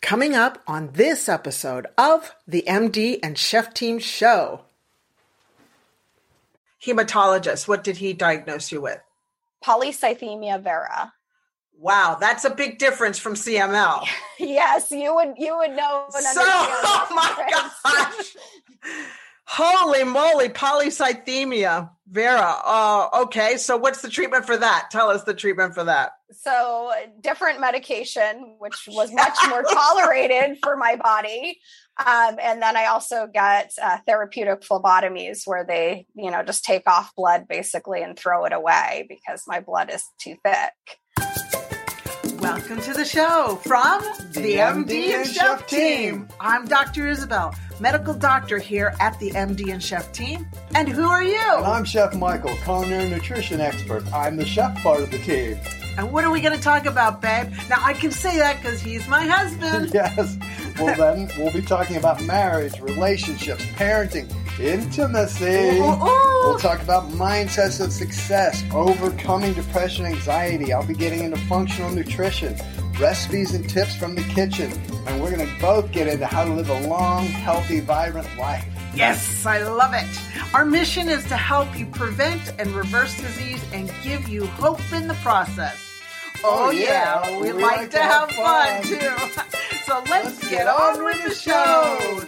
Coming up on this episode of the MD and Chef Team Show. Hematologist, what did he diagnose you with? Polycythemia vera. Wow, that's a big difference from CML. yes, you would you would know. So, oh my gosh. Holy moly, polycythemia vera. Uh, okay, so what's the treatment for that? Tell us the treatment for that. So, different medication, which was much more tolerated for my body. Um, and then I also got uh, therapeutic phlebotomies where they, you know, just take off blood basically and throw it away because my blood is too thick. Welcome to the show from The the, MD MD and and Chef Chef team. Team. I'm Dr. Isabel, medical doctor here at the MD and Chef team. And who are you? And I'm Chef Michael, culinary nutrition expert. I'm the chef part of the team. And what are we going to talk about, babe? Now, I can say that because he's my husband. Yes. Well, then we'll be talking about marriage, relationships, parenting, intimacy. Ooh, ooh, ooh. We'll talk about mindsets of success, overcoming depression, anxiety. I'll be getting into functional nutrition, recipes and tips from the kitchen. And we're going to both get into how to live a long, healthy, vibrant life. Yes, I love it. Our mission is to help you prevent and reverse disease and give you hope in the process. Oh, Oh, yeah, yeah, we, we like, like to to have have fun, too. so let's, get, on with the show.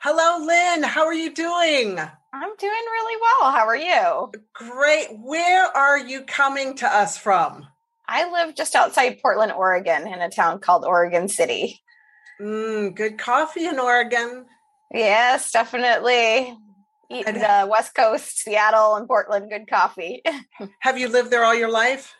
Hello, Lynn. How are you doing? I'm doing really well. How are you? Great. Where are you coming to us from? I live just outside Portland, Oregon, in a town called Oregon City. Mm, good coffee in Oregon. Yes, definitely. Eat And- the West Coast, Seattle, and Portland. Good coffee. Have you lived there all your life?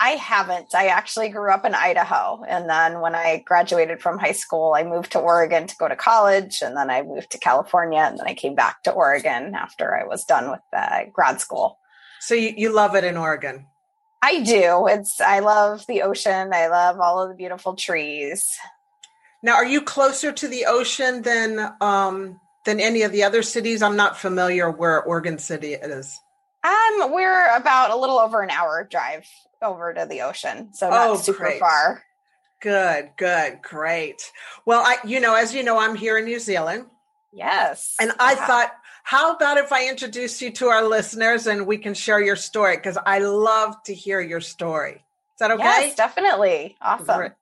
I haven't. I actually grew up in Idaho. And then when I graduated from high school, I moved to Oregon to go to college. And then I moved to California. And then I came back to Oregon after I was done with uh, grad school. So you, you love it in Oregon. I do. It's, I love the ocean. I love all of the beautiful trees. Now, are you closer to the ocean than um, than any of the other cities? I'm not familiar where Oregon City is. Um, we're about a little over an hour drive over to the ocean. So not Oh, super great. far. Good, good, great. Well, I, you know, as you know, I'm here in New Zealand, Yes. and I Yeah. thought, how about if I introduce you to our listeners and we can share your story because I love to hear your story. Is that okay? Yes, definitely. Awesome.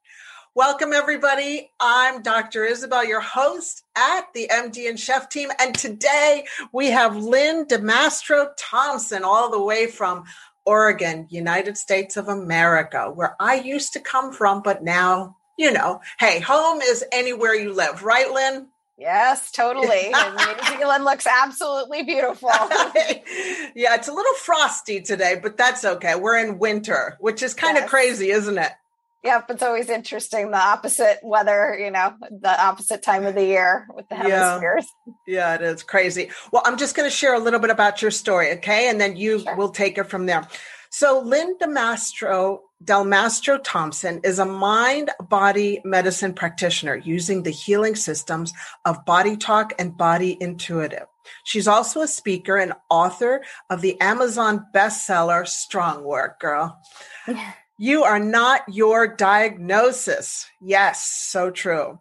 Welcome, everybody. I'm Dr. Isabel, your host at the MD and Chef team. And today we have Lynn DeMastro Thompson, all the way from Oregon, United States of America, where I used to come from, but now, you know, hey, home is anywhere you live, right, Lynn? Yes, totally. and New Zealand looks absolutely beautiful. yeah, it's a little frosty today, but that's okay. We're in winter, which is kind of crazy, isn't it? Yep, it's always interesting the opposite weather, you know, the opposite time of the year with the Yeah. hemispheres. Yeah, it is crazy. Well, I'm just going to share a little bit about your story, okay? And then you Sure. will take it from there. So, Lynn DeMastro, Del Mastro Thompson is a mind body medicine practitioner using the healing systems of Body Talk and Body Intuitive. She's also a speaker and author of the Amazon bestseller Strong Work, Girl. You are not your diagnosis. Yes, so true.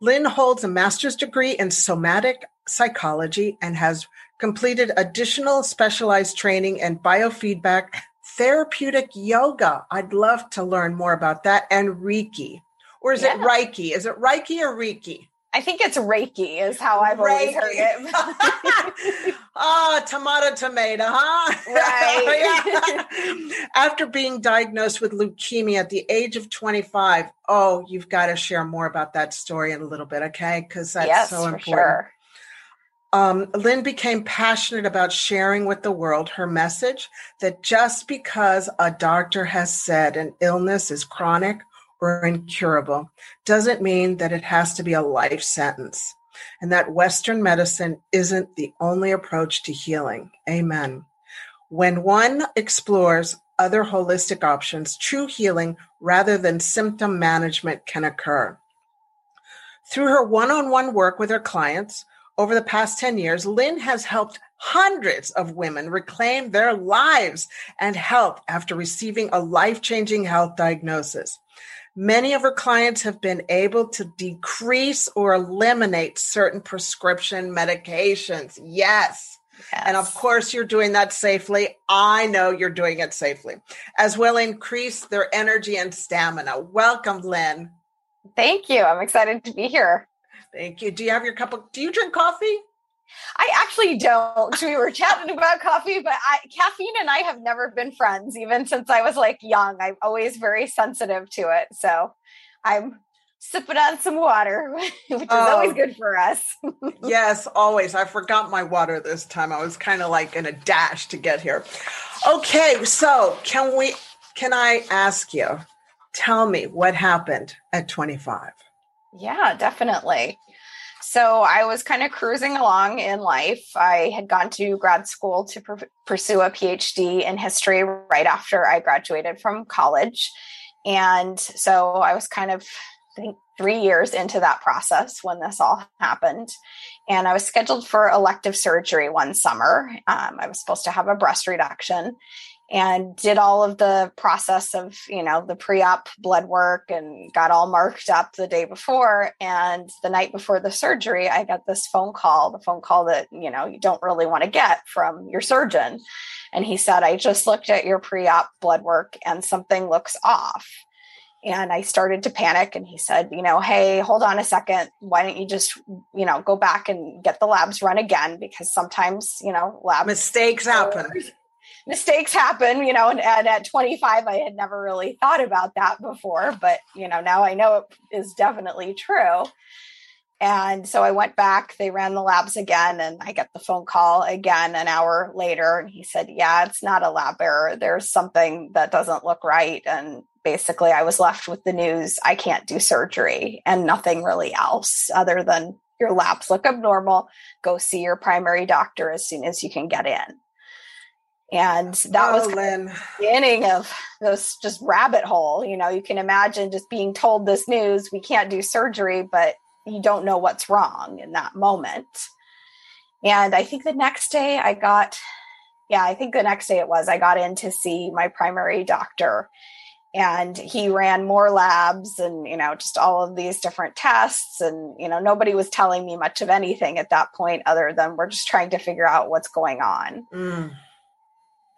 Lynn holds a master's degree in somatic psychology and has completed additional specialized training in biofeedback therapeutic yoga. I'd love to learn more about that and Reiki. Or is it Reiki? Is it Reiki or Reiki? I think it's Reiki is how I've always heard it. Ah, tomato, tomato, huh? Right. After being diagnosed with leukemia at the age of 25, oh, you've got to share more about that story in a little bit, okay? Because that's yes, so important. sure. Um, Lynn became passionate about sharing with the world her message that just because a doctor has said an illness is chronic or incurable doesn't mean that it has to be a life sentence, and that Western medicine isn't the only approach to healing. Amen. When one explores other holistic options, true healing rather than symptom management can occur. Through her one on one work with her clients, Over the past 10 years, Lynn has helped hundreds of women reclaim their lives and health after receiving a life changing health diagnosis. Many of her clients have been able to decrease or eliminate certain prescription medications. Yes. Yes. And of course, you're doing that safely. I know you're doing it safely, as well increase their energy and stamina. Welcome, Lynn. Thank you. I'm excited to be here. Thank you. Do you have your cup of, do you drink coffee? I actually don't. We were chatting about coffee, but I, caffeine and I have never been friends, even since I was like young. I'm always very sensitive to it. So I'm sipping on some water, which is oh, always good for us. yes, always. I forgot my water this time. I was kind of like in a dash to get here. Okay, so can we can I ask you tell me what happened at 25? Yeah, definitely. So I was kind of cruising along in life. I had gone to grad school to pr- pursue a PhD in history right after I graduated from college. And so I was kind of, I think, three years into that process when this all happened. And I was scheduled for elective surgery one summer. Um, I was supposed to have a breast reduction and did all of the process of you know the pre-op blood work and got all marked up the day before. And the night before the surgery i got this phone call the phone call that you know you don't really want to get from your surgeon. And he said i just looked at your pre-op blood work and something looks off. And i started to panic and he said you know hey hold on a second. Why don't you just you know go back and get the labs run again? Because sometimes you know lab mistakes happen mistakes happen, you know, and, and, at 25, I had never really thought about that before, but, you know, now I know it is definitely true. And so I went back, they ran the labs again, and I get the phone call again an hour later. And he said, Yeah, it's not a lab error. There's something that doesn't look right. And basically, I was left with the news I can't do surgery and nothing really else other than your labs look abnormal. Go see your primary doctor as soon as you can get in. And that oh, was the beginning of this just rabbit hole. You know, you can imagine just being told this news, we can't do surgery, but you don't know what's wrong in that moment. And I think the next day I got, yeah, I think the next day it was, I got in to see my primary doctor and he ran more labs and you know just all of these different tests and you know nobody was telling me much of anything at that point other than we're just trying to figure out what's going on mm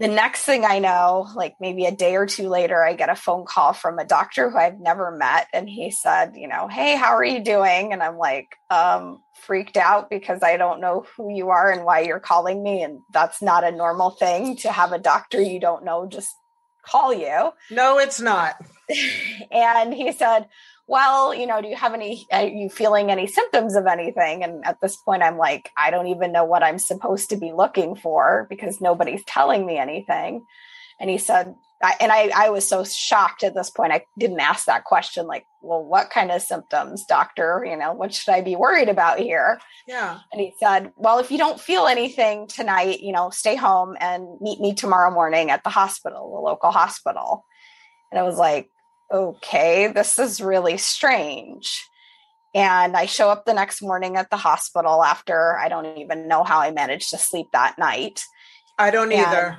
the next thing I know, like maybe a day or two later, I get a phone call from a doctor who I've never met. And he said, you know, hey, how are you doing? And I'm like, um, freaked out because I don't know who you are and why you're calling me. And that's not a normal thing to have a doctor you don't know just call you. No, it's not. and he said, well, you know, do you have any, are you feeling any symptoms of anything? And at this point, I'm like, I don't even know what I'm supposed to be looking for because nobody's telling me anything. And he said, I, and I, I was so shocked at this point. I didn't ask that question, like, well, what kind of symptoms, doctor? You know, what should I be worried about here? Yeah. And he said, well, if you don't feel anything tonight, you know, stay home and meet me tomorrow morning at the hospital, the local hospital. And I was like, okay, this is really strange. And I show up the next morning at the hospital after I don't even know how I managed to sleep that night. I don't and, either.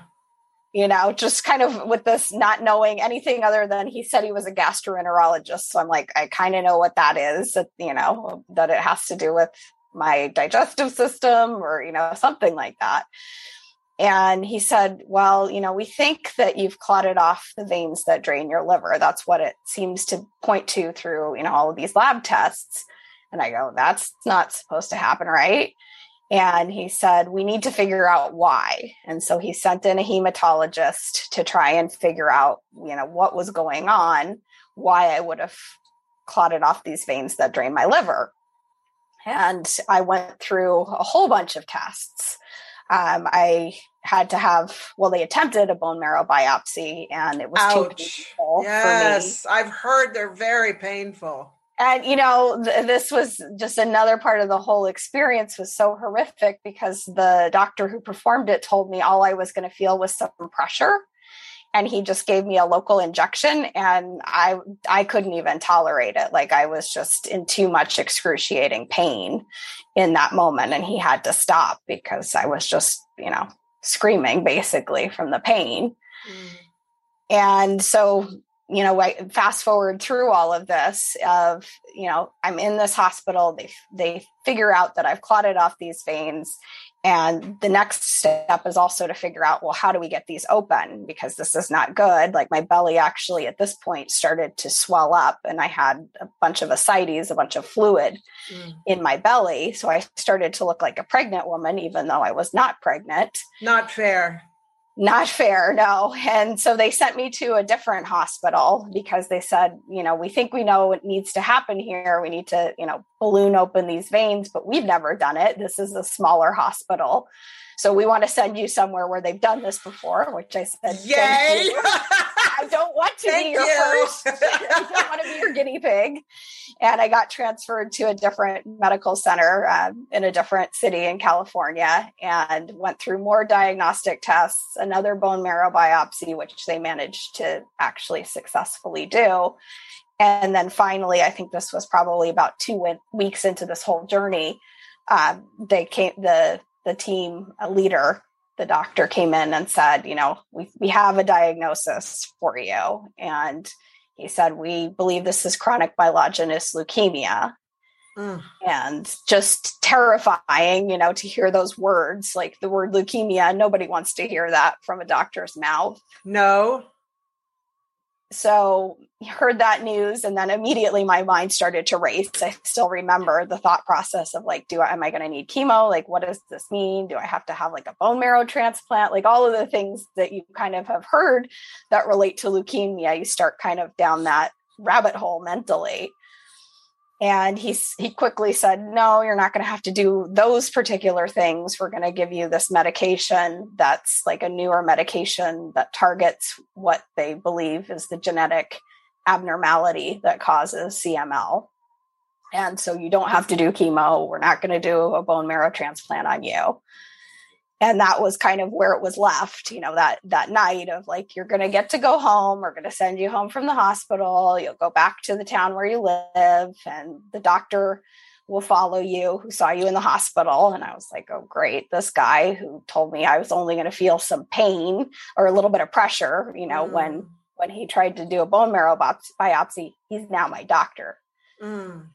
You know, just kind of with this not knowing anything other than he said he was a gastroenterologist. So I'm like, I kind of know what that is, that, you know, that it has to do with my digestive system or, you know, something like that. And he said, Well, you know, we think that you've clotted off the veins that drain your liver. That's what it seems to point to through, you know, all of these lab tests. And I go, That's not supposed to happen, right? And he said, We need to figure out why. And so he sent in a hematologist to try and figure out, you know, what was going on, why I would have clotted off these veins that drain my liver. And I went through a whole bunch of tests. Um, I had to have well they attempted a bone marrow biopsy and it was Ouch. too painful yes i've heard they're very painful. And you know th- this was just another part of the whole experience was so horrific because the doctor who performed it told me all i was going to feel was some pressure and he just gave me a local injection and i i couldn't even tolerate it like i was just in too much excruciating pain in that moment and he had to stop because i was just you know screaming basically from the pain mm. and so you know I fast forward through all of this of you know i'm in this hospital they they figure out that i've clotted off these veins and the next step is also to figure out, well, how do we get these open? Because this is not good. Like my belly actually at this point started to swell up, and I had a bunch of ascites, a bunch of fluid mm. in my belly. So I started to look like a pregnant woman, even though I was not pregnant. Not fair not fair no. And so they sent me to a different hospital because they said you know we think we know what needs to happen here. We need to you know balloon open these veins but we've never done it. This is a smaller hospital. So we want to send you somewhere where they've done this before, which I said, Yay! I don't want to be your you. first. I don't want to be your guinea pig. And I got transferred to a different medical center um, in a different city in California and went through more diagnostic tests, another bone marrow biopsy, which they managed to actually successfully do. And then finally, I think this was probably about two weeks into this whole journey. Uh, they came the the team leader the doctor came in and said you know we, we have a diagnosis for you. And he said we believe this is chronic myelogenous leukemia. Mm. and just terrifying you know to hear those words like the word leukemia nobody wants to hear that from a doctor's mouth. No so heard that news and then immediately my mind started to race. I still remember the thought process of like do i am i going to need chemo? Like what does this mean? Do i have to have like a bone marrow transplant? Like all of the things that you kind of have heard that relate to leukemia you start kind of down that rabbit hole mentally and he he quickly said no you're not going to have to do those particular things. We're going to give you this medication that's like a newer medication that targets what they believe is the genetic abnormality that causes CML and so you don't have to do chemo. We're not going to do a bone marrow transplant on you and that was kind of where it was left you know that that night of like you're going to get to go home we're going to send you home from the hospital you'll go back to the town where you live and the doctor will follow you who saw you in the hospital and i was like oh great this guy who told me i was only going to feel some pain or a little bit of pressure you know mm. when when he tried to do a bone marrow biopsy he's now my doctor mm.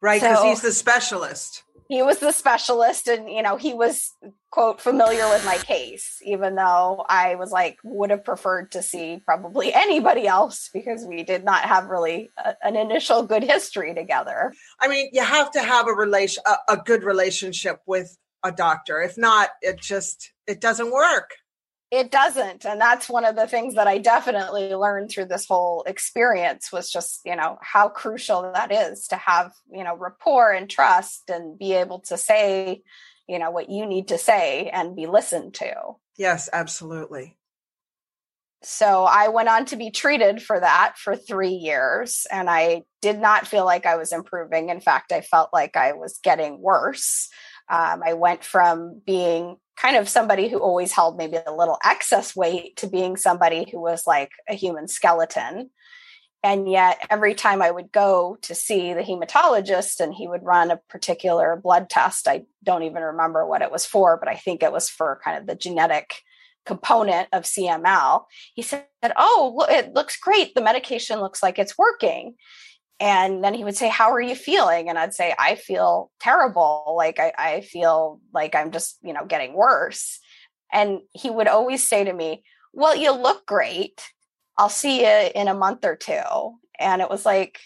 right because so, he's the specialist he was the specialist and you know he was quote familiar with my case even though i was like would have preferred to see probably anybody else because we did not have really a, an initial good history together. I mean you have to have a relation a, a good relationship with a doctor. If not it just it doesn't work it doesn't and that's one of the things that i definitely learned through this whole experience was just you know how crucial that is to have you know rapport and trust and be able to say you know what you need to say and be listened to. Yes absolutely. So i went on to be treated for that for three years and i did not feel like i was improving. In fact i felt like i was getting worse. Um, i went from being kind of somebody who always held maybe a little excess weight to being somebody who was like a human skeleton. And yet, every time I would go to see the hematologist and he would run a particular blood test, I don't even remember what it was for, but I think it was for kind of the genetic component of CML. He said, Oh, it looks great. The medication looks like it's working and then he would say how are you feeling? And i'd say i feel terrible. Like I, I, feel like i'm just you know getting worse. And he would always say to me well you look great. I'll see you in a month or two. And it was like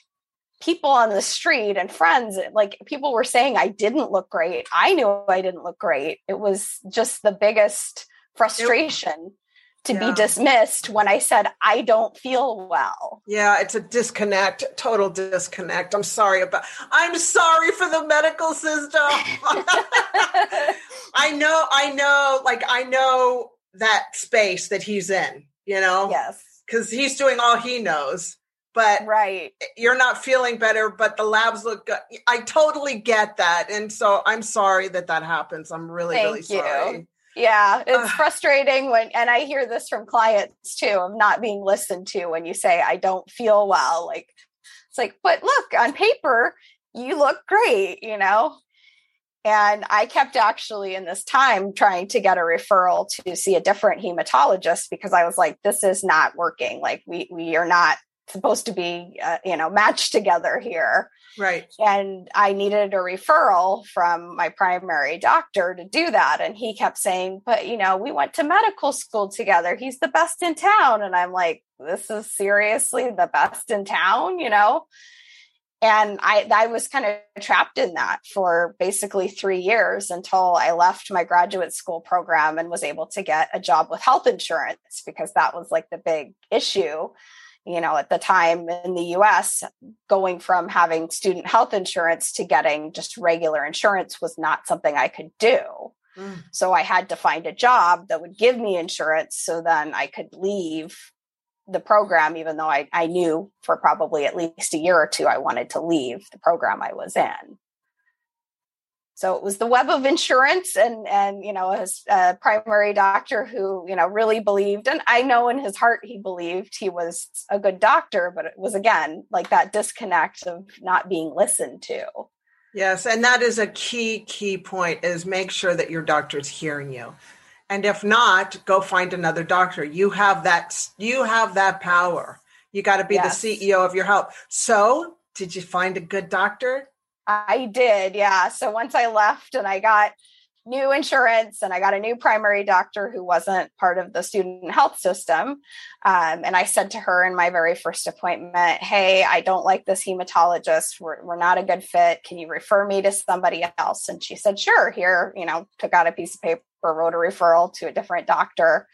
people on the street and friends like people were saying i didn't look great. I knew i didn't look great. It was just the biggest frustration to yeah. be dismissed when I said, I don't feel well. Yeah, it's a disconnect, total disconnect. I'm sorry about I'm sorry for the medical system. I know, I know, like I know that space that he's in, you know? Yes. Because he's doing all he knows. But right, you're not feeling better, but the labs look good. I totally get that. And so I'm sorry that that happens. I'm really, Thank really sorry. Yeah, it's frustrating when, and I hear this from clients too, of not being listened to when you say, I don't feel well. Like, it's like, but look, on paper, you look great, you know? And I kept actually in this time trying to get a referral to see a different hematologist because I was like, this is not working. Like, we, we are not supposed to be, uh, you know, matched together here. Right. And I needed a referral from my primary doctor to do that. And he kept saying, but, you know, we went to medical school together. He's the best in town. And I'm like, this is seriously the best in town, you know? And I, I was kind of trapped in that for basically three years until I left my graduate school program and was able to get a job with health insurance because that was like the big issue you know, at the time in the US, going from having student health insurance to getting just regular insurance was not something I could do. Mm. So I had to find a job that would give me insurance so then I could leave the program, even though I, I knew for probably at least a year or two I wanted to leave the program I was in. So it was the web of insurance and, and, you know, his uh, primary doctor who, you know, really believed, and I know in his heart he believed he was a good doctor, but it was again, like that disconnect of not being listened to. Yes. And that is a key, key point is make sure that your doctor is hearing you. And if not, go find another doctor. You have that, you have that power. You got to be yes. the CEO of your health. So did you find a good doctor? I did, yeah. So once I left and I got new insurance and I got a new primary doctor who wasn't part of the student health system. Um, and I said to her in my very first appointment, Hey, I don't like this hematologist. We're, we're not a good fit. Can you refer me to somebody else? And she said, Sure. Here, you know, took out a piece of paper, wrote a referral to a different doctor.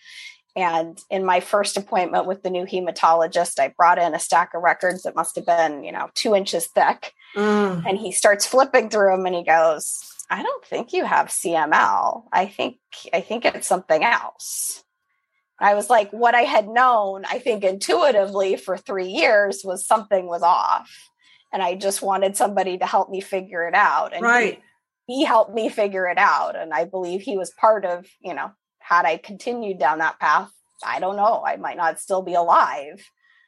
And in my first appointment with the new hematologist, I brought in a stack of records that must have been, you know, two inches thick. Mm. And he starts flipping through them and he goes, I don't think you have CML. I think I think it's something else. I was like, what I had known, I think intuitively for three years was something was off. And I just wanted somebody to help me figure it out. And right. he, he helped me figure it out. And I believe he was part of, you know, had I continued down that path, I don't know, I might not still be alive.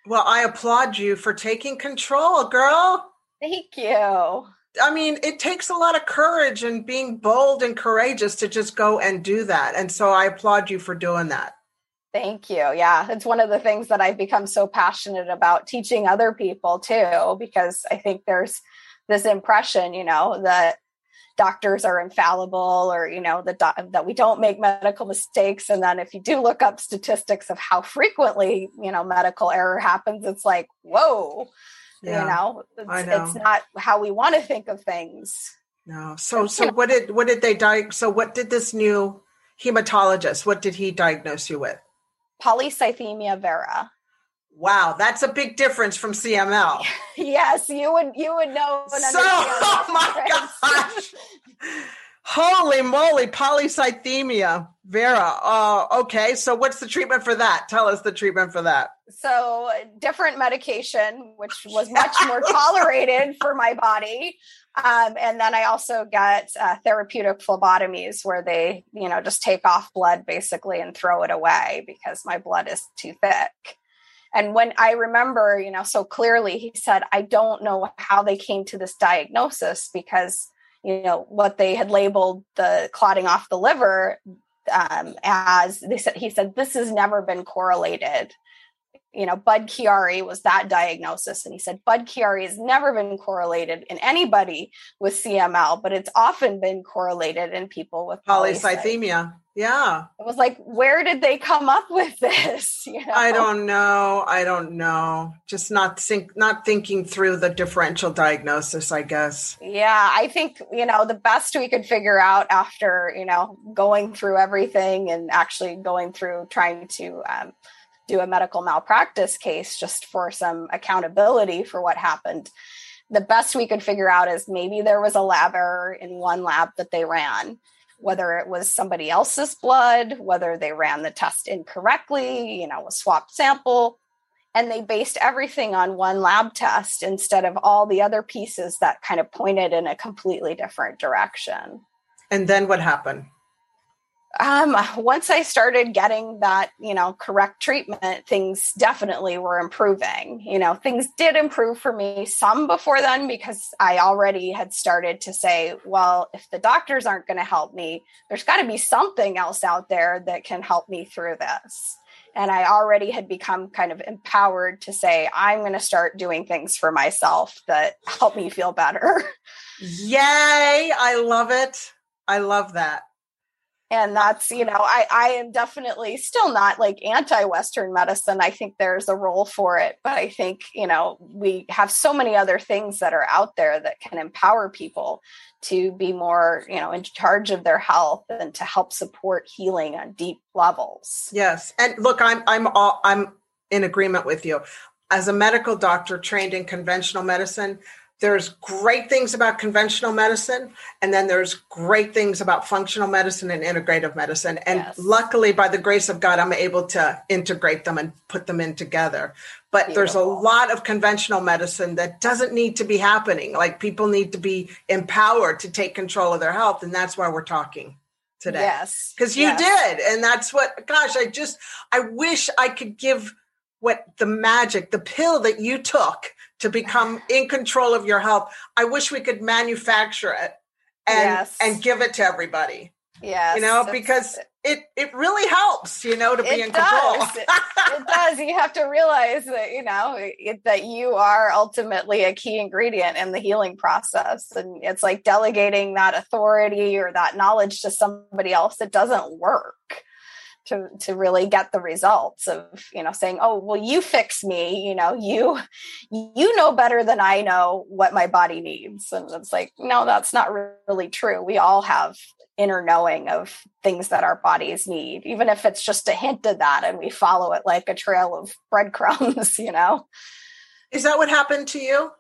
Well, I applaud you for taking control, girl. Thank you. I mean, it takes a lot of courage and being bold and courageous to just go and do that. And so I applaud you for doing that. Thank you. Yeah, it's one of the things that I've become so passionate about teaching other people too, because I think there's this impression, you know, that doctors are infallible or you know that that we don't make medical mistakes. And then if you do look up statistics of how frequently you know medical error happens it's like whoa yeah, you know it's, know. it's, not how we want to think of things. No so so what did what did they die so what did this new hematologist what did he diagnose you with? Polycythemia vera Wow, that's a big difference from CML. yes, you would you would know. so, oh my gosh! Holy moly, polycythemia, Vera. Uh, okay, so what's the treatment for that? Tell us the treatment for that. So, different medication, which was much more tolerated for my body. Um, and then I also got uh, therapeutic phlebotomies where they, you know, just take off blood basically and throw it away because my blood is too thick. And when I remember, you know, so clearly, he said, I don't know how they came to this diagnosis because, you know, what they had labeled the clotting off the liver um, as they said, he said, this has never been correlated you know, Budd-Chiari was that diagnosis. And he said, Budd-Chiari has never been correlated in anybody with CML, but it's often been correlated in people with polycythemia. Yeah. It was like, where did they come up with this? You know? I don't know. I don't know. Just not think not thinking through the differential diagnosis, I guess. Yeah, I think, you know, the best we could figure out after, you know, going through everything and actually going through trying to um, do a medical malpractice case just for some accountability for what happened. The best we could figure out is maybe there was a lab error in one lab that they ran, whether it was somebody else's blood, whether they ran the test incorrectly, you know, a swapped sample, and they based everything on one lab test instead of all the other pieces that kind of pointed in a completely different direction. And then what happened? Um, once I started getting that, you know, correct treatment, things definitely were improving. You know, things did improve for me some before then because I already had started to say, well, if the doctors aren't going to help me, there's got to be something else out there that can help me through this. And I already had become kind of empowered to say, I'm going to start doing things for myself that help me feel better. Yay. I love it. I love that and that's you know i i am definitely still not like anti western medicine. I think there's a role for it but i think you know we have so many other things that are out there that can empower people to be more you know in charge of their health and to help support healing on deep levels. Yes. And look i'm i'm all i'm in agreement with you. As a medical doctor trained in conventional medicine there's great things about conventional medicine and then there's great things about functional medicine and integrative medicine and yes. luckily by the grace of god i'm able to integrate them and put them in together but Beautiful. there's a lot of conventional medicine that doesn't need to be happening like people need to be empowered to take control of their health and that's why we're talking today yes because you yes. did and that's what gosh i just i wish i could give what the magic the pill that you took to become in control of your health. I wish we could manufacture it and yes. and give it to everybody. Yeah, you know, because it it really helps, you know, to be in does. control. it, it, does. You have to realize that you know it, that you are ultimately a key ingredient in the healing process, and it's like delegating that authority or that knowledge to somebody else. It doesn't work to to really get the results of you know saying oh well you fix me you know you you know better than i know what my body needs. And it's like no that's not really true. We all have inner knowing of things that our bodies need even if it's just a hint of that and we follow it like a trail of breadcrumbs you know? Is that what happened to you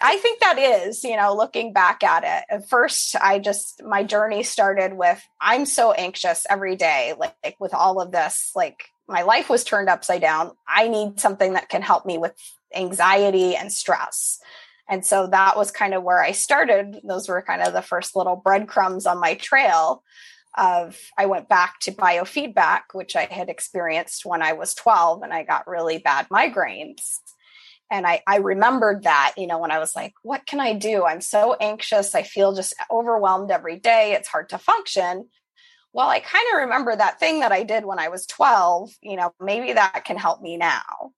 I think that is, you know, looking back at it. At first, I just, my journey started with, I'm so anxious every day, like, like with all of this, like my life was turned upside down. I need something that can help me with anxiety and stress. And so that was kind of where I started. Those were kind of the first little breadcrumbs on my trail of I went back to biofeedback, which I had experienced when I was 12 and I got really bad migraines and I, I remembered that you know when i was like what can i do? I'm so anxious. I feel just overwhelmed every day. It's hard to function. Well i kind of remember that thing that i did when i was 12 you know maybe that can help me now.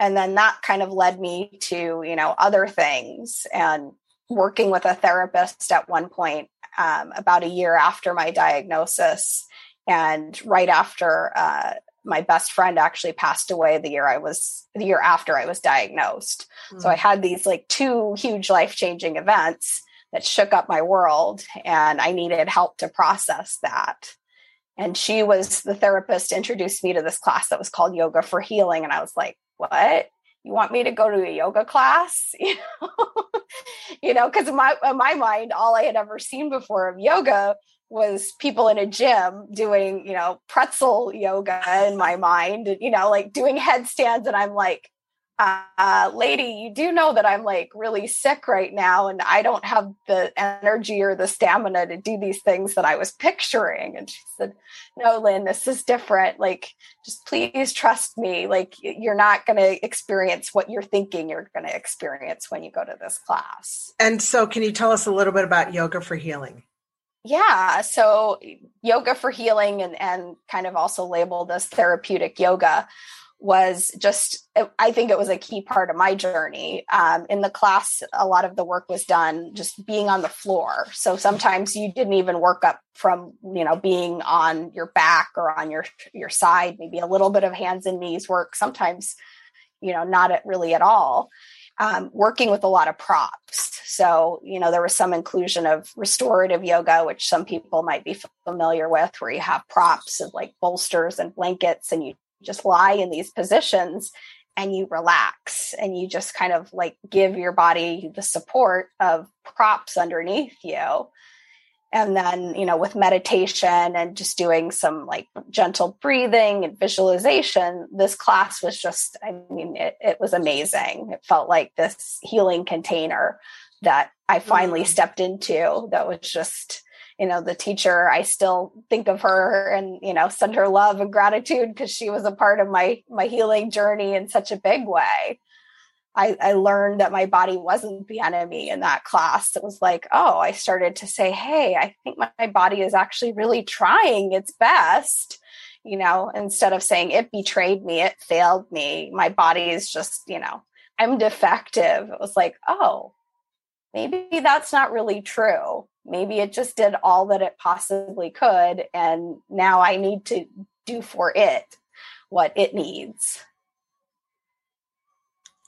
And then that kind of led me to you know other things and working with a therapist at one point um, about a year after my diagnosis and right after uh, my best friend actually passed away the year I was the year after I was diagnosed. Mm. So I had these like two huge life-changing events that shook up my world and I needed help to process that. And she was the therapist introduced me to this class that was called Yoga for Healing and I was like, "What? You want me to go to a yoga class?" You know, you know, cuz in my in my mind all I had ever seen before of yoga was people in a gym doing, you know, pretzel yoga in my mind, you know, like doing headstands. And I'm like, uh, lady, you do know that I'm like really sick right now and I don't have the energy or the stamina to do these things that I was picturing. And she said, No, Lynn, this is different. Like, just please trust me. Like, you're not going to experience what you're thinking you're going to experience when you go to this class. And so, can you tell us a little bit about yoga for healing? Yeah. So yoga for healing and, and kind of also labeled as therapeutic yoga was just, I think it was a key part of my journey. Um, in the class, a lot of the work was done just being on the floor. So sometimes you didn't even work up from, you know, being on your back or on your, your side, maybe a little bit of hands and knees work. Sometimes, you know, not at really at all um, working with a lot of props. So, you know, there was some inclusion of restorative yoga, which some people might be familiar with, where you have props of like bolsters and blankets, and you just lie in these positions and you relax and you just kind of like give your body the support of props underneath you and then you know with meditation and just doing some like gentle breathing and visualization this class was just i mean it, it was amazing it felt like this healing container that i finally mm. stepped into that was just you know, the teacher, I still think of her and, you know, send her love and gratitude because she was a part of my my healing journey in such a big way. I, I learned that my body wasn't the enemy in that class. It was like, oh, I started to say, hey, I think my, my body is actually really trying its best you know, instead of saying it betrayed me, it failed me, my body is just, you know, I'm defective. It was like, oh, maybe that's not really true. Maybe it just did all that it possibly could. And now I need to do for it what it needs.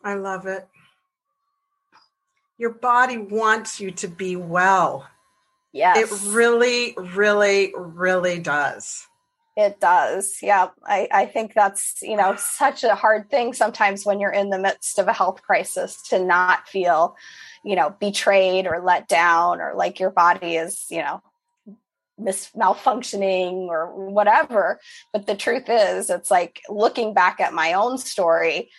I love it. Your body wants you to be well. Yes. It really, really, really does. It does. Yeah. I, I think that's, you know, such a hard thing sometimes when you're in the midst of a health crisis to not feel, you know, betrayed or let down or like your body is, you know, mis- malfunctioning or whatever. But the truth is, it's like looking back at my own story,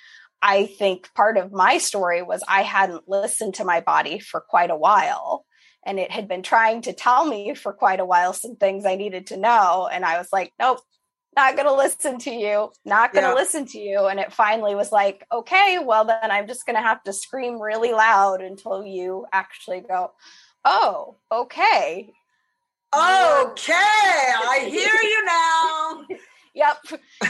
I think part of my story was I hadn't listened to my body for quite a while and it had been trying to tell me for quite a while some things I needed to know. And I was like, nope, not going to listen to you, not going to yeah. listen to you. And it finally was like, okay, well, then I'm just going to have to scream really loud until you actually go, oh, okay. Okay, I hear you now. yep,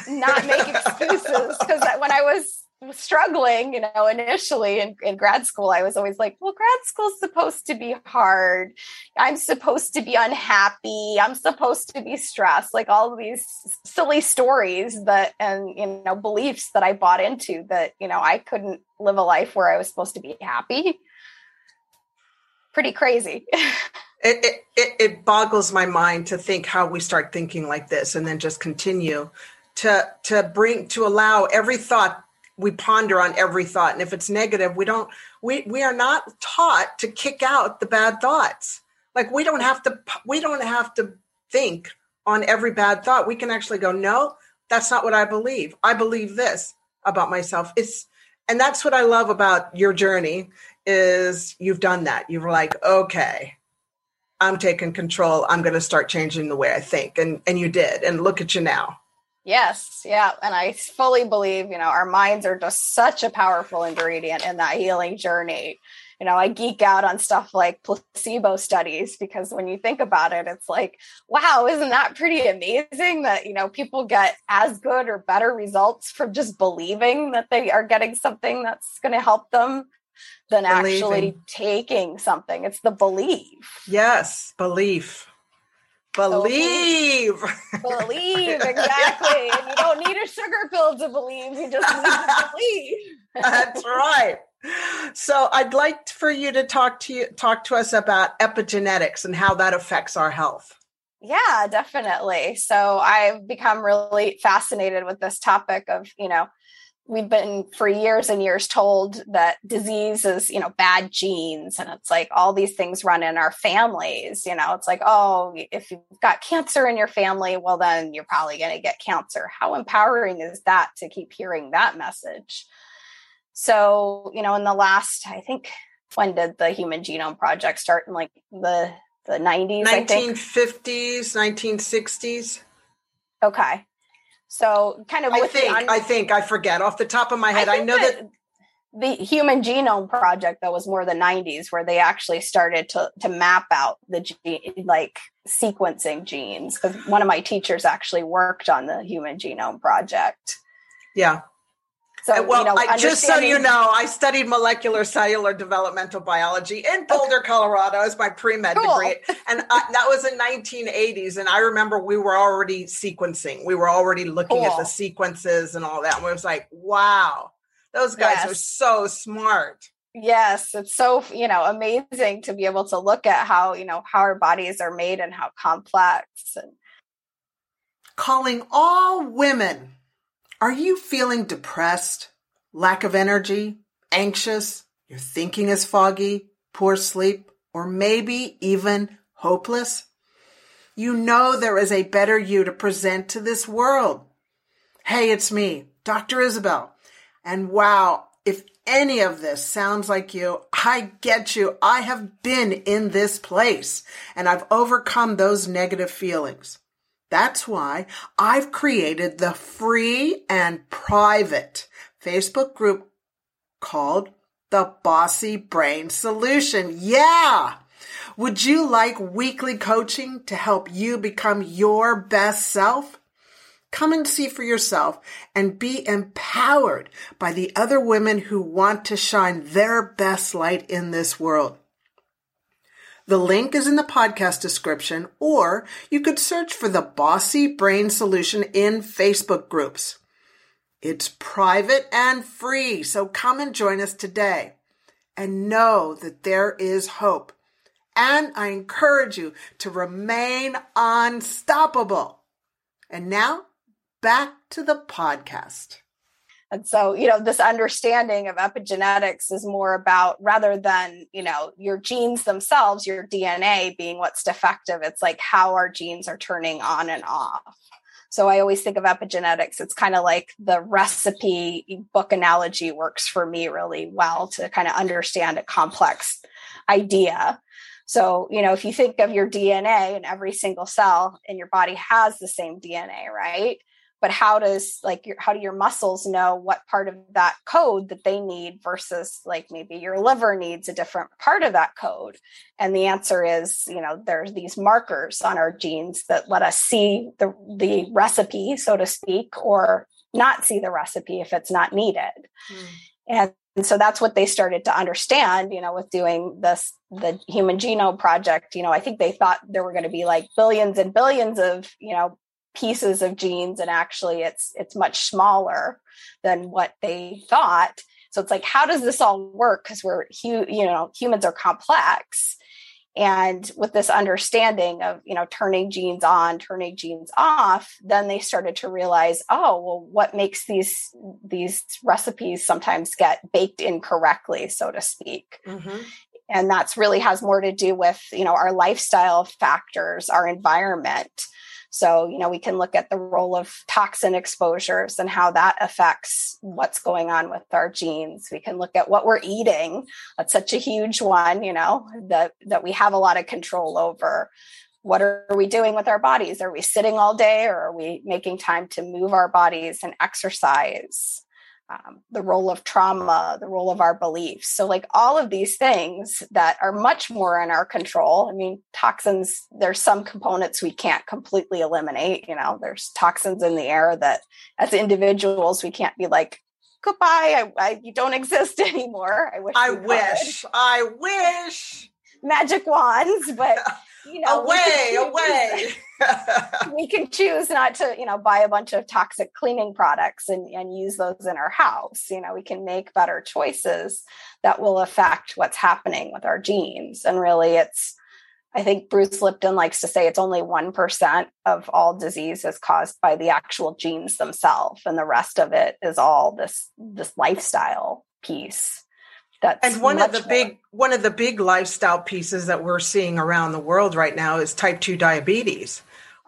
not make excuses because when I was struggling, you know, initially in, in grad school, I was always like, well, grad school's supposed to be hard. I'm supposed to be unhappy. I'm supposed to be stressed. Like all these silly stories that, and, you know, beliefs that I bought into that, you know, I couldn't live a life where I was supposed to be happy. Pretty crazy. It, it, it boggles my mind to think how we start thinking like this and then just continue to to bring to allow every thought we ponder on every thought. And if it's negative we don't we we are not taught to kick out the bad thoughts. Like we don't have to we don't have to think on every bad thought. We can actually go no that's not what i believe. I believe this about myself. It's and that's what i love about your journey is you've done that. You're like okay i'm taking control. I'm going to start changing the way i think. And and you did. And look at you now Yes, yeah. And I fully believe, you know, our minds are just such a powerful ingredient in that healing journey. You know, I geek out on stuff like placebo studies because when you think about it, it's like, wow, isn't that pretty amazing that, you know, people get as good or better results from just believing that they are getting something that's going to help them than Believing. actually taking something. It's the belief. Yes, belief. Believe. believe, exactly. and you don't need a sugar pill to believe. You just need to believe. That's right. So I'd like for you to talk to you talk to us about epigenetics and how that affects our health. Yeah, definitely. So I've become really fascinated with this topic of, you know, we've been for years and years told that disease is you know bad genes and it's like all these things run in our families you know it's like oh if you've got cancer in your family well then you're probably going to get cancer. How empowering is that to keep hearing that message? So you know in the last i think when did the human genome project start? In like the the 90s 1950s 1960s okay so kind of I think un- I think I forget off the top of my head. I, I know that, that the Human Genome Project that was more the 90s where they actually started to to map out the gene like sequencing genes because one of my teachers actually worked on the Human Genome Project. Yeah. So, well, you know, I, just so you know, I studied molecular cellular developmental biology in Boulder, okay. Colorado, as my pre med cool. degree, and I, that was in 1980s. And I remember we were already sequencing; we were already looking cool. at the sequences and all that. And it was like, wow, those guys yes. are so smart. Yes, it's so you know amazing to be able to look at how you know how our bodies are made and how complex. And calling all women are you feeling depressed, lack of energy, anxious, your thinking is foggy, poor sleep, or maybe even hopeless? You know there is a better you to present to this world. Hey, it's me, Dr. Isabel. And wow, if any of this sounds like you, I get you. I have been in this place and I've overcome those negative feelings. That's why I've created the free and private Facebook group called the Bossy Brain Solution. Yeah. Would you like weekly coaching to help you become your best self? Come and see for yourself and be empowered by the other women who want to shine their best light in this world. The link is in the podcast description, or you could search for the Bossy Brain Solution in Facebook groups. It's private and free, so come and join us today and know that there is hope. And I encourage you to remain unstoppable. And now back to the podcast. And so, you know, this understanding of epigenetics is more about rather than, you know, your genes themselves, your DNA being what's defective, it's like how our genes are turning on and off. So I always think of epigenetics. It's kind of like the recipe book analogy works for me really well to kind of understand a complex idea. So, you know, if you think of your DNA and every single cell in your body has the same DNA, right? But how does like your how do your muscles know what part of that code that they need versus like maybe your liver needs a different part of that code? And the answer is you know there's these markers on our genes that let us see the the recipe so to speak or not see the recipe if it's not needed. Mm. and and so that's what they started to understand you know with doing this the human genome project. You know i think they thought there were going to be like billions and billions of you know pieces of genes and actually it's it's much smaller than what they thought. So it's like how does this all work? Because we're hu- you know humans are complex. And with this understanding of you know turning genes on turning genes off then they started to realize oh well what makes these these recipes sometimes get baked incorrectly so to speak. Mm-hmm. and that's really has more to do with you know our lifestyle factors our environment so, you know, we can look at the role of toxin exposures and how that affects what's going on with our genes. We can look at what we're eating. That's such a huge one, you know, that that we have a lot of control over. What are we doing with our bodies? Are we sitting all day or are we making time to move our bodies and exercise? Um, the role of trauma, the role of our beliefs. So, like all of these things that are much more in our control. I mean, toxins, there's some components we can't completely eliminate. You know, there's toxins in the air that as individuals, we can't be like, goodbye, I, I you don't exist anymore. I wish. I wish. I wish. Magic wands, but you know, away, away. we can choose not to, you know, buy a bunch of toxic cleaning products and, and use those in our house. You know, we can make better choices that will affect what's happening with our genes. And really, it's, I think Bruce Lipton likes to say it's only 1% of all disease is caused by the actual genes themselves. And the rest of it is all this, this lifestyle piece that's and one of the more. big one of the big lifestyle pieces that we're seeing around the world right now is type 2 diabetes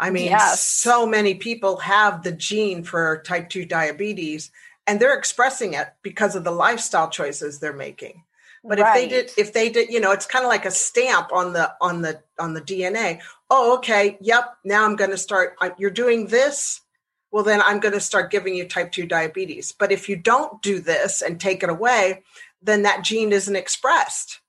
i mean yes. so many people have the gene for type 2 diabetes and they're expressing it because of the lifestyle choices they're making but right. if they did if they did you know it's kind of like a stamp on the on the on the dna oh okay yep now i'm going to start you're doing this well then i'm going to start giving you type 2 diabetes but if you don't do this and take it away then that gene isn't expressed.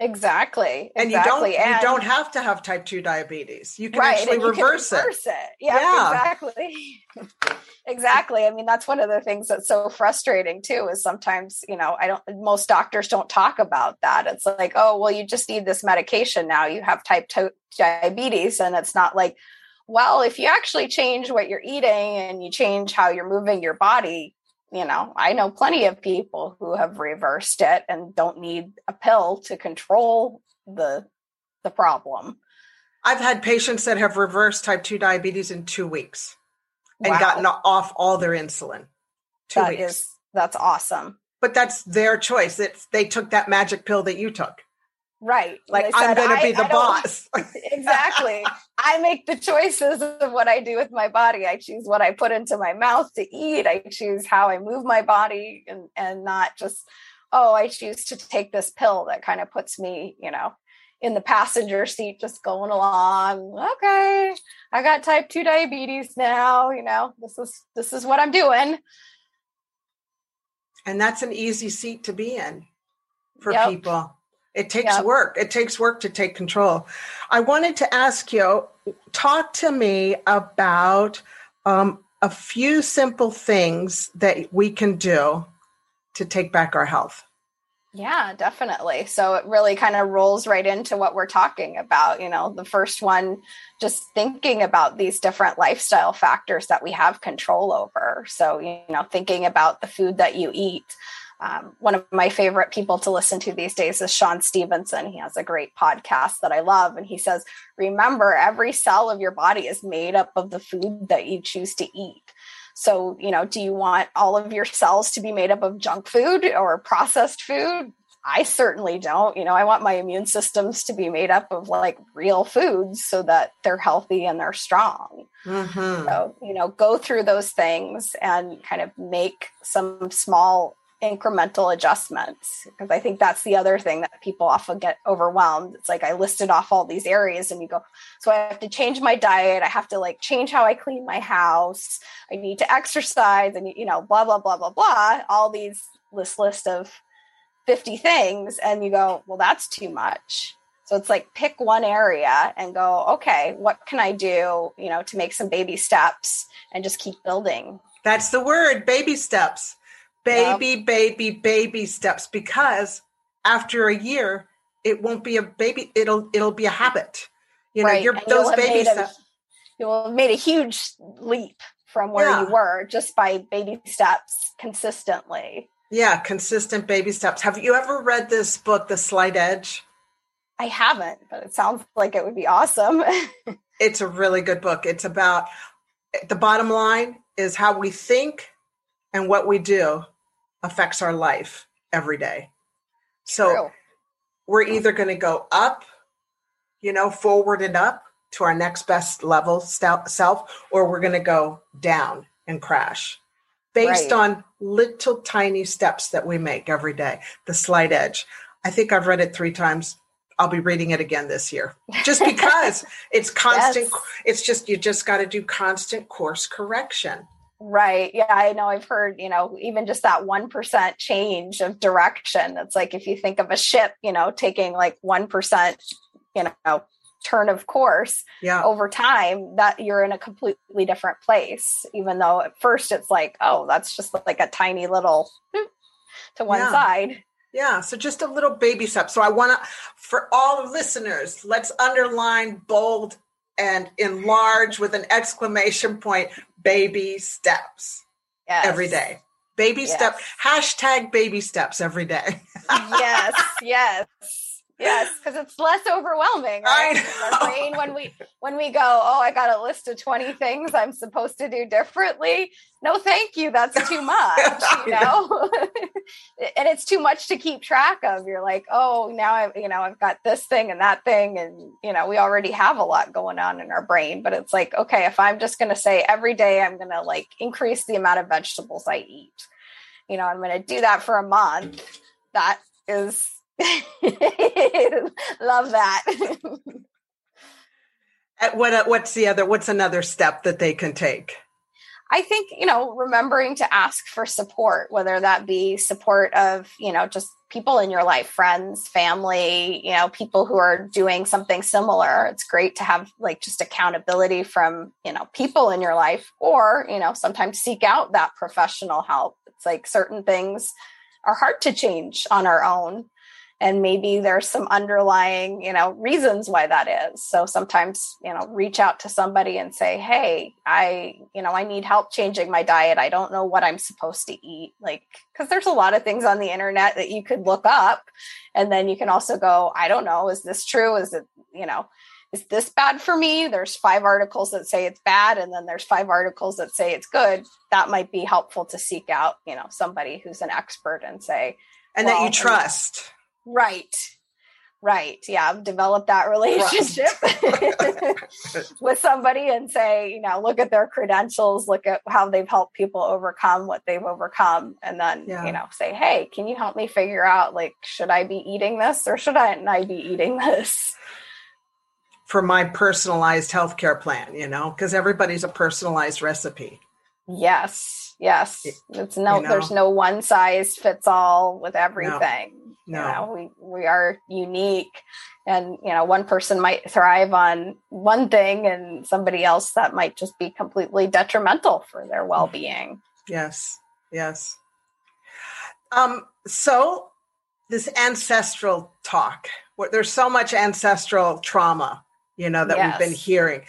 Exactly. And exactly. you don't and, you don't have to have type 2 diabetes. You can right, actually reverse, can reverse it. it. Yeah, yeah. exactly. exactly. I mean, that's one of the things that's so frustrating too is sometimes, you know, I don't most doctors don't talk about that. It's like, oh, well, you just need this medication now. You have type 2 diabetes and it's not like well, if you actually change what you're eating and you change how you're moving your body, you know, I know plenty of people who have reversed it and don't need a pill to control the the problem. I've had patients that have reversed type 2 diabetes in 2 weeks and wow. gotten off all their insulin. 2 that weeks. Is, that's awesome. But that's their choice. It's they took that magic pill that you took. Right. Like I'm going to be the boss. exactly. I make the choices of what I do with my body. I choose what I put into my mouth to eat. I choose how I move my body and, and not just, oh, I choose to take this pill that kind of puts me, you know, in the passenger seat just going along. Okay. I got type 2 diabetes now, you know. This is this is what I'm doing. And that's an easy seat to be in for yep. people it takes work. It takes work to take control. I wanted to ask you talk to me about um, a few simple things that we can do to take back our health. Yeah, definitely. So it really kind of rolls right into what we're talking about. You know, the first one, just thinking about these different lifestyle factors that we have control over. So, you know, thinking about the food that you eat, um, one of my favorite people to listen to these days is Shawn Stevenson. He has a great podcast that I love. And he says, Remember, every cell of your body is made up of the food that you choose to eat. So, you know, do you want all of your cells to be made up of junk food or processed food? I certainly don't. You know, I want my immune systems to be made up of like real foods so that they're healthy and they're strong. Mm-hmm. So, you know, go through those things and kind of make some small incremental adjustments because I think that's the other thing that people often get overwhelmed. It's like I listed off all these areas and you go, so I have to change my diet. I have to like change how I clean my house. I need to exercise and you know, blah, blah, blah, blah, blah. All these this list of 50 things. And you go, well, that's too much. So it's like pick one area and go, okay, what can I do, you know, to make some baby steps and just keep building. That's the word, baby steps baby, yep. baby, baby steps because after a year, it won't be a baby, it'll it'll be a habit. You know, right. you're, those baby steps. You'll have made a huge leap from where yeah. you were just by baby steps consistently. Yeah, consistent baby steps. Have you ever read this book, The Slight Edge? I haven't, but it sounds like it would be awesome. it's a really good book. It's about the bottom line is how we think and what we do affects our life every day. So True. we're either going to go up, you know, forward and up to our next best level self, or we're going to go down and crash based right. on little tiny steps that we make every day. The slight edge. I think I've read it three times. I'll be reading it again this year just because it's constant. Yes. It's just, you just got to do constant course correction. Right. Yeah, I know. I've heard, you know, even just that 1% change of direction. It's like if you think of a ship, you know, taking like 1%, you know, turn of course yeah. over time, that you're in a completely different place. Even though at first it's like, oh, that's just like a tiny little to one yeah. side. Yeah, so just a little baby step. So I want to, for all the listeners, let's underline, bold, and enlarge with an exclamation point baby steps yes. every day. Baby yes. step hashtag baby steps every day. yes, yes. Yes, because it's less overwhelming, right? Our brain when we when we go, oh, I got a list of 20 things I'm supposed to do differently. No, thank you. That's too much, you know? and it's too much to keep track of. You're like, oh, now I've, you know, I've got this thing and that thing. And, you know, we already have a lot going on in our brain. But it's like, okay, if I'm just gonna say every day I'm gonna like increase the amount of vegetables I eat, you know, I'm gonna do that for a month. That is Love that. what what's the other what's another step that they can take? I think, you know, remembering to ask for support, whether that be support of, you know, just people in your life, friends, family, you know, people who are doing something similar. It's great to have like just accountability from, you know, people in your life or, you know, sometimes seek out that professional help. It's like certain things are hard to change on our own and maybe there's some underlying you know reasons why that is. So sometimes you know reach out to somebody and say hey i you know i need help changing my diet. I don't know what i'm supposed to eat. Like because there's a lot of things on the internet that you could look up. And then you can also go i don't know. Is this true? Is it you know is this bad for me? There's five articles that say it's bad and then there's five articles that say it's good. That might be helpful to seek out you know somebody who's an expert and say and well, that you trust Right. Right. Yeah. Develop that relationship with somebody and say, you know, look at their credentials, look at how they've helped people overcome what they've overcome. And then, yeah. you know, say, hey, can you help me figure out, like, should I be eating this or should I not be eating this? For my personalized healthcare plan, you know, because everybody's a personalized recipe. Yes. Yes. It's no, you know? there's no one size fits all with everything. No no. You know, we we are unique, and you know, one person might thrive on one thing, and somebody else that might just be completely detrimental for their mm. well-being. Yes. Yes. Um. So this ancestral talk, where there's so much ancestral trauma, you know, that yes. we've been hearing.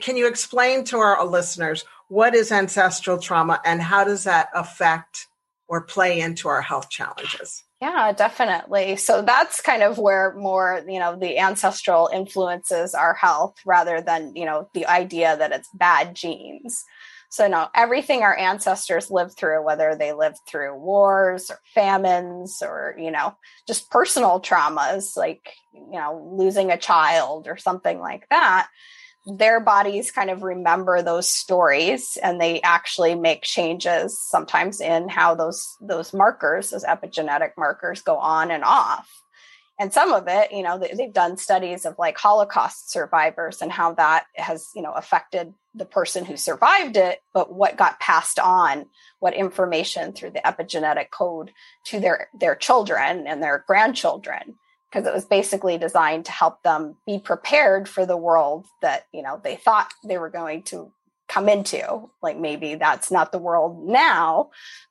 Can you explain to our listeners what is ancestral trauma and how does that affect or play into our health challenges? Yeah, definitely. So that's kind of where more, you know, the ancestral influences our health rather than, you know, the idea that it's bad genes. So, no, everything our ancestors lived through, whether they lived through wars or famines or, you know, just personal traumas like, you know, losing a child or something like that, their bodies kind of remember those stories and they actually make changes sometimes in how those those markers those epigenetic markers go on and off. And some of it you know they, have done studies of like holocaust survivors and how that has you know affected the person who survived it but what got passed on what information through the epigenetic code to their their children and their grandchildren because it was basically designed to help them be prepared for the world that you know they thought they were going to come into like maybe that's not the world now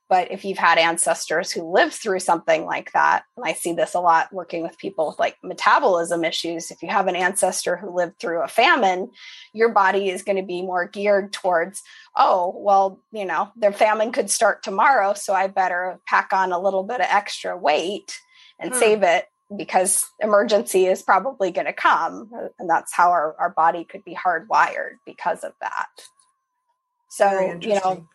but if you've had ancestors who lived through something like that and i see this a lot working with people with like metabolism issues if you have an ancestor who lived through a famine your body is going to be more geared towards oh well you know their famine could start tomorrow so i better pack on a little bit of extra weight and hmm. save it because emergency is probably going to come and that's how our, our body could be hardwired because of that. So you know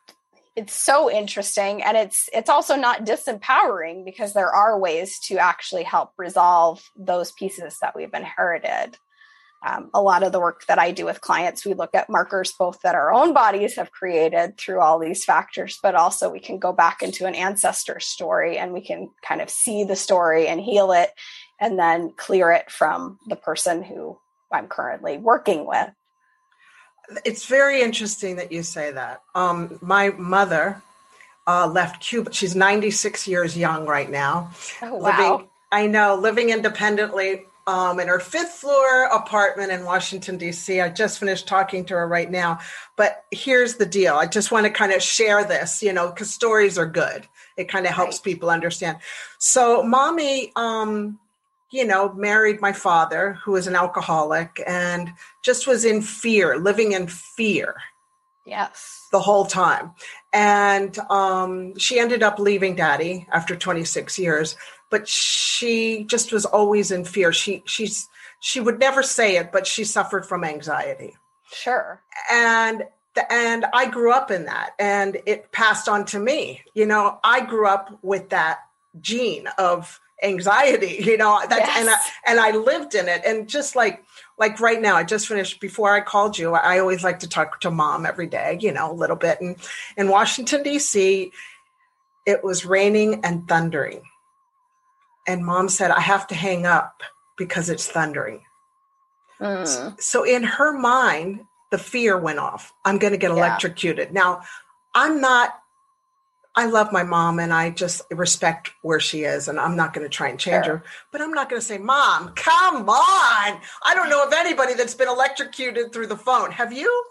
it's so interesting and it's it's also not disempowering because there are ways to actually help resolve those pieces that we've inherited um, a lot of the work that I do with clients, we look at markers both that our own bodies have created through all these factors, but also we can go back into an ancestor story and we can kind of see the story and heal it and then clear it from the person who I'm currently working with. It's very interesting that you say that. Um, my mother uh, left Cuba. She's 96 years young right now. Oh, wow. Living, I know, living independently um, in her fifth floor apartment in Washington, D.C. I just finished talking to her right now. But here's the deal I just want to kind of share this, you know, because stories are good. It kind of helps right. people understand. So, mommy, um, you know, married my father, who was an alcoholic, and just was in fear, living in fear. Yes. The whole time. And um, she ended up leaving daddy after 26 years but she just was always in fear. She she's she would never say it, but she suffered from anxiety. Sure. And and I grew up in that and it passed on to me. You know, I grew up with that gene of anxiety, you know, that's yes. and I, and I lived in it and just like like right now I just finished before I called you, I always like to talk to mom every day, you know, a little bit and in Washington DC it was raining and thundering and mom said, I have to hang up because it's thundering. Mm. So, in her mind, the fear went off. I'm going to get electrocuted. Yeah. Now, I'm not, I love my mom and I just respect where she is, and I'm not going to try and change sure. her, but I'm not going to say, Mom, come on. I don't know of anybody that's been electrocuted through the phone. Have you?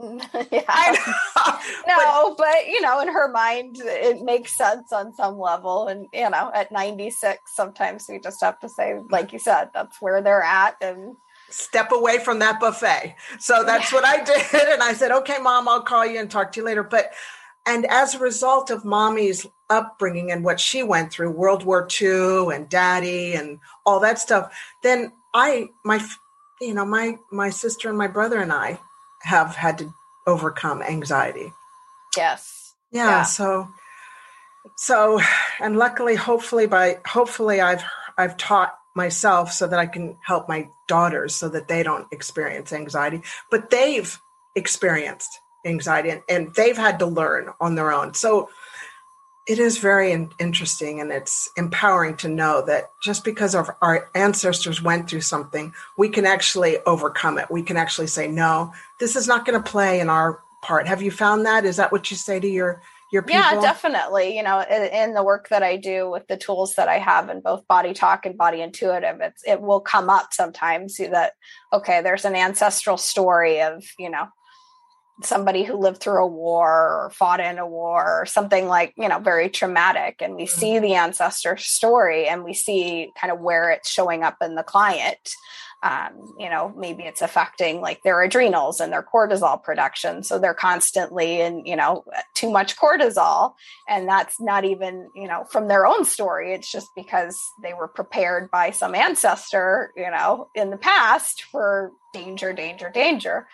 yeah. no, but, but, you know, in her mind, it makes sense on some level. And you know, at 96, sometimes we just have to say, like you said, that's where they're at, and step away from that buffet. So that's yeah. what I did, and I said, "Okay, mom, I'll call you and talk to you later." But and as a result of mommy's upbringing and what she went through, World War II and daddy and all that stuff, then I my you know my my sister and my brother and I have had to overcome anxiety. Yes. Yeah, yeah. So, so, and luckily, hopefully, by hopefully, I've I've taught myself so that I can help my daughters so that they don't experience anxiety. But they've experienced anxiety and, and they've had to learn on their own. So it is very in- interesting and it's empowering to know that just because of our ancestors went through something, we can actually overcome it. We can actually say, no, this is not going to play in our part. Have you found that? Is that what you say to your your people? Yeah, definitely. You know, in, in, the work that I do with the tools that I have in both body talk and body intuitive, it's it will come up sometimes that okay, there's an ancestral story of, you know, somebody who lived through a war or fought in a war or something like you know very traumatic and we mm-hmm. see the ancestor story and we see kind of where it's showing up in the client um, you know maybe it's affecting like their adrenals and their cortisol production. So they're constantly in you know too much cortisol and that's not even you know from their own story. It's just because they were prepared by some ancestor you know in the past for danger danger danger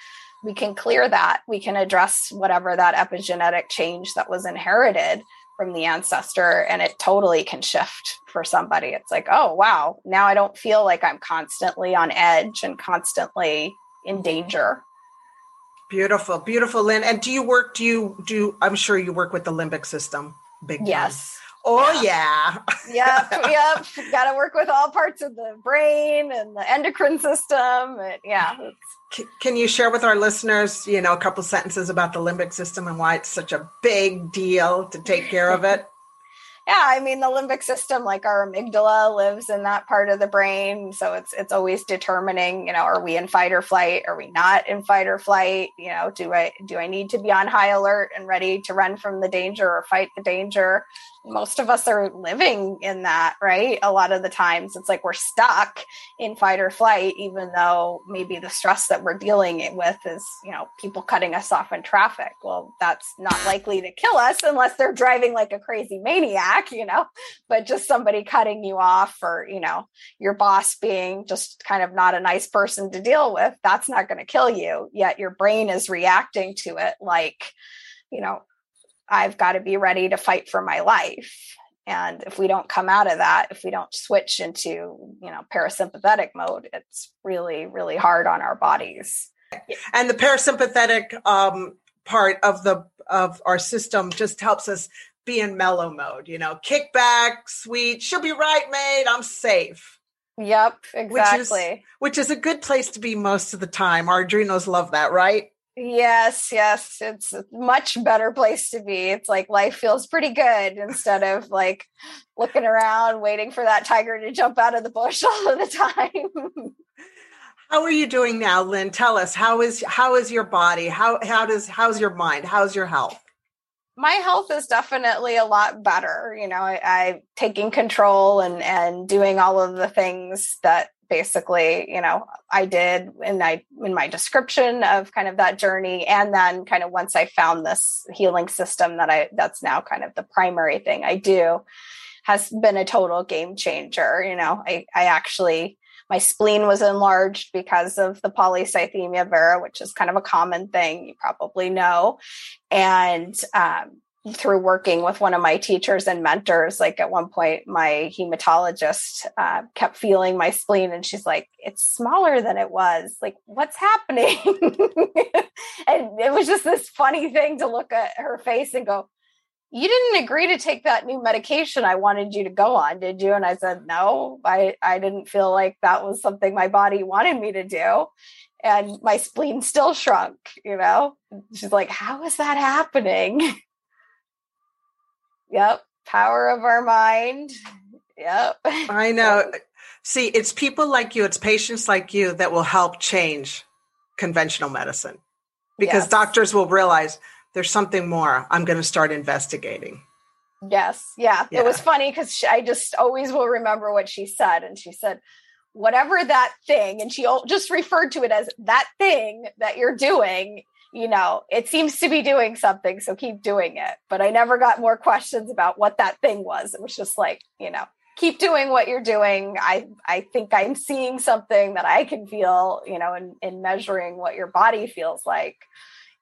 we can clear that. We can address whatever that epigenetic change that was inherited from the ancestor and it totally can shift for somebody. It's like oh wow now i don't feel like i'm constantly on edge and constantly in danger. Beautiful beautiful lynn. And do you work do you do i'm sure you work with the limbic system big yes Oh yeah. yep, yep. Got to work with all parts of the brain and the endocrine system. And yeah. Can you share with our listeners, you know, a couple sentences about the limbic system and why it's such a big deal to take care of it? yeah i mean the limbic system like our amygdala lives in that part of the brain so it's it's always determining you know are we in fight or flight are we not in fight or flight you know do i do i need to be on high alert and ready to run from the danger or fight the danger most of us are living in that right? A lot of the times it's like we're stuck in fight or flight even though maybe the stress that we're dealing with is you know people cutting us off in traffic. Well that's not likely to kill us unless they're driving like a crazy maniac you know, but just somebody cutting you off or, you know, your boss being just kind of not a nice person to deal with, that's not going to kill you. Yet your brain is reacting to it like, you know, I've got to be ready to fight for my life. And if we don't come out of that, if we don't switch into, you know, parasympathetic mode, it's really, really hard on our bodies. And the parasympathetic um, part of the of our system just helps us be in mellow mode, you know, kick back, sweet, she'll be right, mate, I'm safe. Yep, exactly. Which is, which is a good place to be most of the time. Our adrenals love that, right? Yes, yes. It's a much better place to be. It's like life feels pretty good instead of like looking around waiting for that tiger to jump out of the bush all of the time. how are you doing now, Lynn? Tell us how is how is your body? How how does how's your mind? How's your health? my health is definitely a lot better. You know, I, I taking control and and doing all of the things that basically you know i did in my in my description of kind of that journey and then kind of once i found this healing system that i that's now kind of the primary thing i do has been a total game changer you know i i actually my spleen was enlarged because of the polycythemia vera, which is kind of a common thing you probably know. And um, through working with one of my teachers and mentors, like at one point, my hematologist uh, kept feeling my spleen and she's like, it's smaller than it was. Like, what's happening? and it was just this funny thing to look at her face and go, you didn't agree to take that new medication I wanted you to go on, did you? And I said, no, I, I didn't feel like that was something my body wanted me to do. And my spleen still shrunk, you know? She's like, how is that happening? yep. Power of our mind. Yep. I know. See, it's people like you, it's patients like you that will help change conventional medicine because yes. doctors will realize there's something more. I'm going to start investigating. Yes. Yeah. yeah. It was funny because I just always will remember what she said. And she said, whatever that thing, and she just referred to it as that thing that you're doing, you know, it seems to be doing something. So keep doing it. But I never got more questions about what that thing was. It was just like, you know, keep doing what you're doing. I, I think I'm seeing something that I can feel, you know, in, in measuring what your body feels like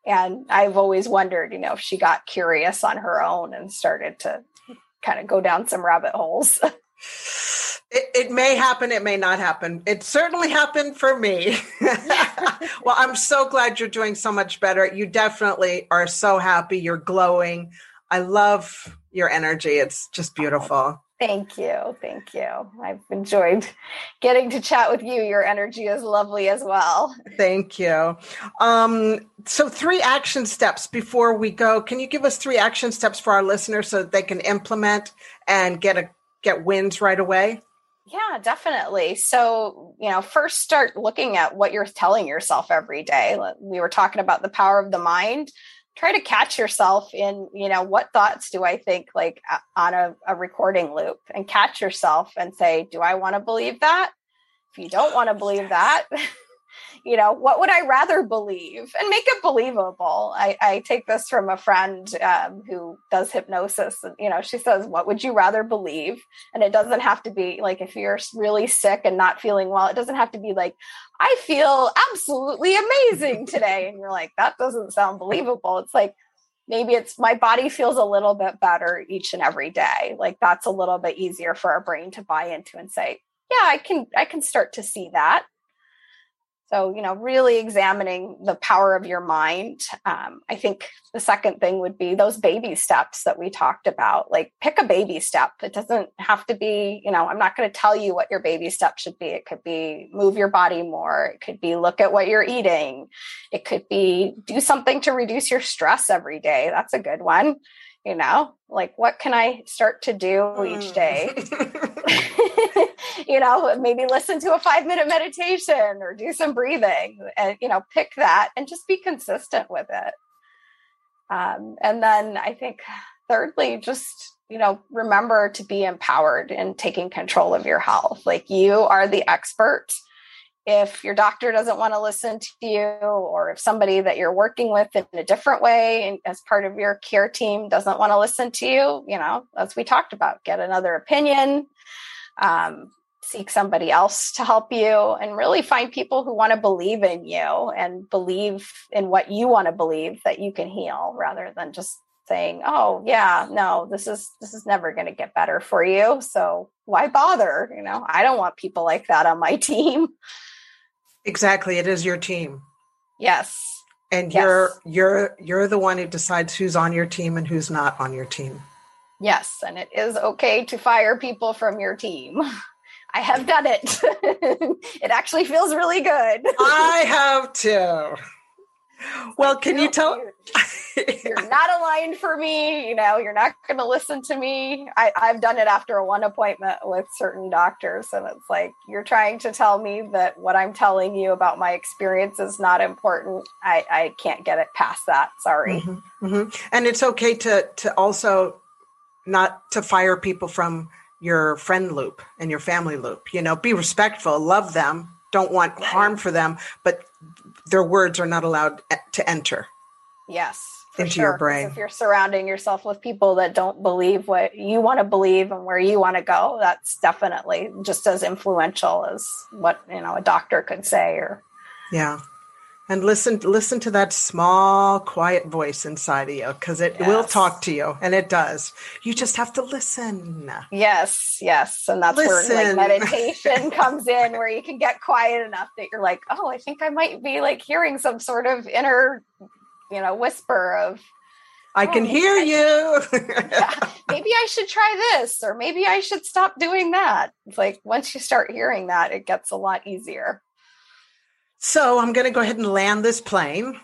and I've always wondered, you know, if she got curious on her own and started to kind of go down some rabbit holes. it, it may happen, it may not happen. It certainly happened for me. well, I'm so glad you're doing so much better. You definitely are so happy. You're glowing. I love your energy. It's just beautiful. Thank you. Thank you. I've enjoyed getting to chat with you. Your energy is lovely as well. Thank you. Um, so, three action steps before we go. Can you give us three action steps for our listeners so that they can implement and get a get wins right away? Yeah, definitely. So, you know, first start looking at what you're telling yourself every day. We were talking about the power of the mind try to catch yourself in you know what thoughts do i think like on a, a recording loop and catch yourself and say do i want to believe that if you don't want to believe that you know what would i rather believe? And make it believable. I, I take this from a friend um, who does hypnosis and you know she says what would you rather believe? And it doesn't have to be like if you're really sick and not feeling well it doesn't have to be like i feel absolutely amazing today. And you're like that doesn't sound believable. It's like maybe it's my body feels a little bit better each and every day. Like that's a little bit easier for our brain to buy into and say yeah i can i can start to see that so, you know, really examining the power of your mind. Um, I think the second thing would be those baby steps that we talked about. Like, pick a baby step. It doesn't have to be, you know, I'm not going to tell you what your baby step should be. It could be move your body more. It could be look at what you're eating. It could be do something to reduce your stress every day. That's a good one. You know, like what can I start to do each day? you know, maybe listen to a five minute meditation or do some breathing and, you know, pick that and just be consistent with it. Um, and then I think, thirdly, just, you know, remember to be empowered in taking control of your health. Like you are the expert. If your doctor doesn't want to listen to you, or if somebody that you're working with in a different way and as part of your care team doesn't want to listen to you, you know, as we talked about, get another opinion. Um, seek somebody else to help you and really find people who want to believe in you and believe in what you want to believe that you can heal rather than just saying oh yeah no this is this is never going to get better for you so why bother you know i don't want people like that on my team exactly it is your team yes and yes. you're you're you're the one who decides who's on your team and who's not on your team yes and it is okay to fire people from your team I have done it. it actually feels really good. I have too. Well, can you tell? You're, you're, not aligned for me. You know, you're not going to listen to me. I, I've done it after a one appointment with certain doctors, and it's like you're trying to tell me that what I'm telling you about my experience is not important. I, I can't get it past that. Sorry. Mm-hmm, mm-hmm. And it's okay to to also not to fire people from your friend loop and your family loop. You know, be respectful, love them, don't want harm for them, but their words are not allowed to enter. Yes. Into sure. your brain. If you're surrounding yourself with people that don't believe what you want to believe and where you want to go, that's definitely just as influential as what, you know, a doctor could say or Yeah and listen listen to that small quiet voice inside of you because it yes. will talk to you and it does you just have to listen yes yes and that's listen. where like meditation comes in where you can get quiet enough that you're like oh i think i might be like hearing some sort of inner you know whisper of I oh, can oh, hear you. yeah, maybe I should try this, or maybe I should stop doing that. It's like once you start hearing that, it gets a lot easier. So I'm going to go ahead and land this plane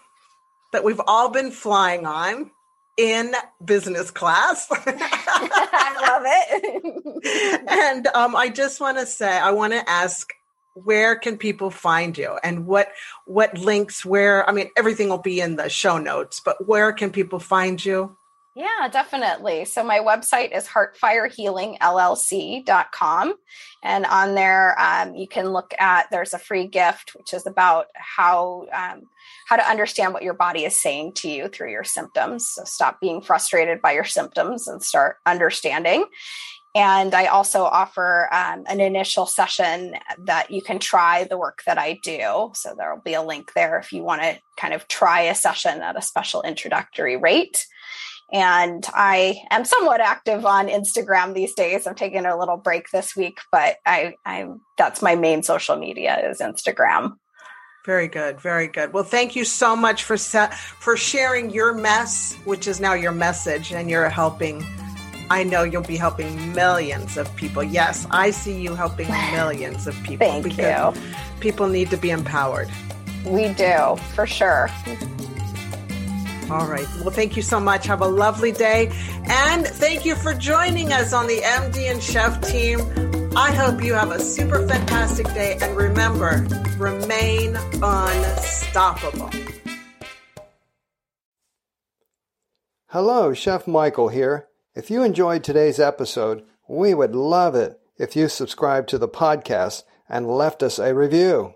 that we've all been flying on in business class. I love it. and um, I just want to say, I want to ask, where can people find you, and what what links? Where I mean, everything will be in the show notes, but where can people find you? Yeah, definitely. So my website is heartfirehealingllc.com. And on there, um, you can look at, there's a free gift, which is about how, um, how to understand what your body is saying to you through your symptoms. So stop being frustrated by your symptoms and start understanding. And I also offer um, an initial session that you can try the work that I do. So there will be a link there if you want to kind of try a session at a special introductory rate. And I am somewhat active on Instagram these days. I'm taking a little break this week, but I, I that's my main social media is Instagram. Very good, very good. Well, thank you so much for for sharing your mess, which is now your message, and you're helping. I know you'll be helping millions of people. Yes, I see you helping millions of people. Thank you. People need to be empowered. We do, for sure. All right. Well, thank you so much. Have a lovely day. And thank you for joining us on the MD and Chef team. I hope you have a super fantastic day. And remember, remain unstoppable. Hello, Chef Michael here. If you enjoyed today's episode, we would love it if you subscribed to the podcast and left us a review.